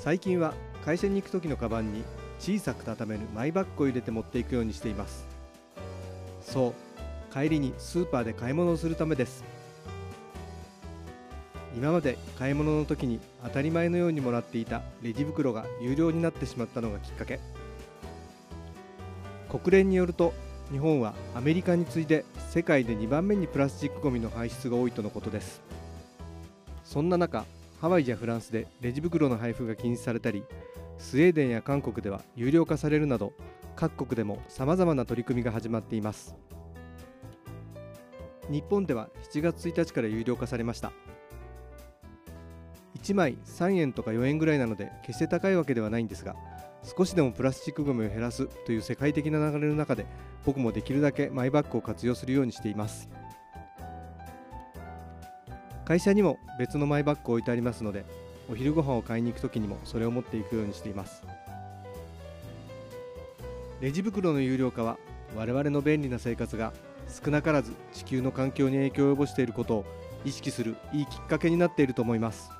最近は会社に行く時のカバンに小さく畳めるマイバッグを入れて持っていくようにしています。そう帰りにスーパーで買い物をするためです。今まで買い物の時に当たり前のようにもらっていたレジ袋が有料になってしまったのがきっかけ。国連によると日本はアメリカに次いで世界で2番目にプラスチックごみの排出が多いとのことです。そんな中ハワイやフランスでレジ袋の配布が禁止されたりスウェーデンや韓国では有料化されるなど各国でもさまざまな取り組みが始まっています。日本では7月1日から有料化されました。1枚3円とか4円ぐらいなので決して高いわけではないんですが少しでもプラスチックごみを減らすという世界的な流れの中で僕もできるだけマイバッグを活用するようにしています。会社にも別のマイバッグを置いてありますのでお昼ご飯を買いに行く時にもそれを持っていくようにしています。レジ袋の有料化は我々の便利な生活が少なからず地球の環境に影響を及ぼしていることを意識するいいきっかけになっていると思います。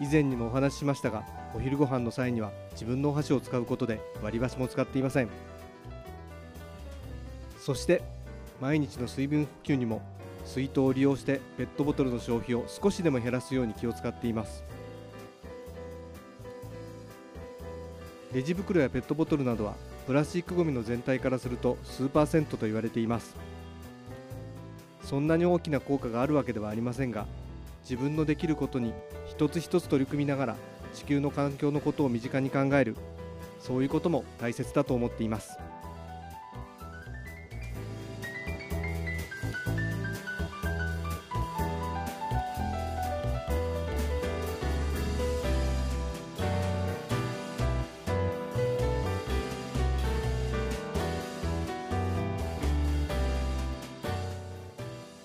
以前にもお話ししましたがお昼ご飯の際には自分のお箸を使うことで割り箸も使っていません。そして毎日の水分補給にも水筒を利用してペットボトルの消費を少しでも減らすように気を使っています。レジ袋やペットボトルなどはプラスチックごみの全体からすると数パーセントと言われています。そんなに大きな効果があるわけではありませんが自分のできることに一つ一つ取り組みながら地球の環境のことを身近に考えるそういうことも大切だと思っています。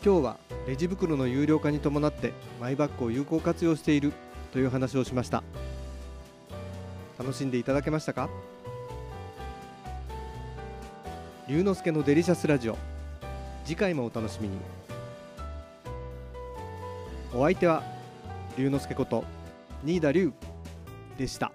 今日はレジ袋の有料化に伴ってマイバッグを有効活用しているという話をしました。楽しんでいただけましたか？龍之介のデリシャスラジオ。次回もお楽しみに。お相手は龍之介こと新田龍でした。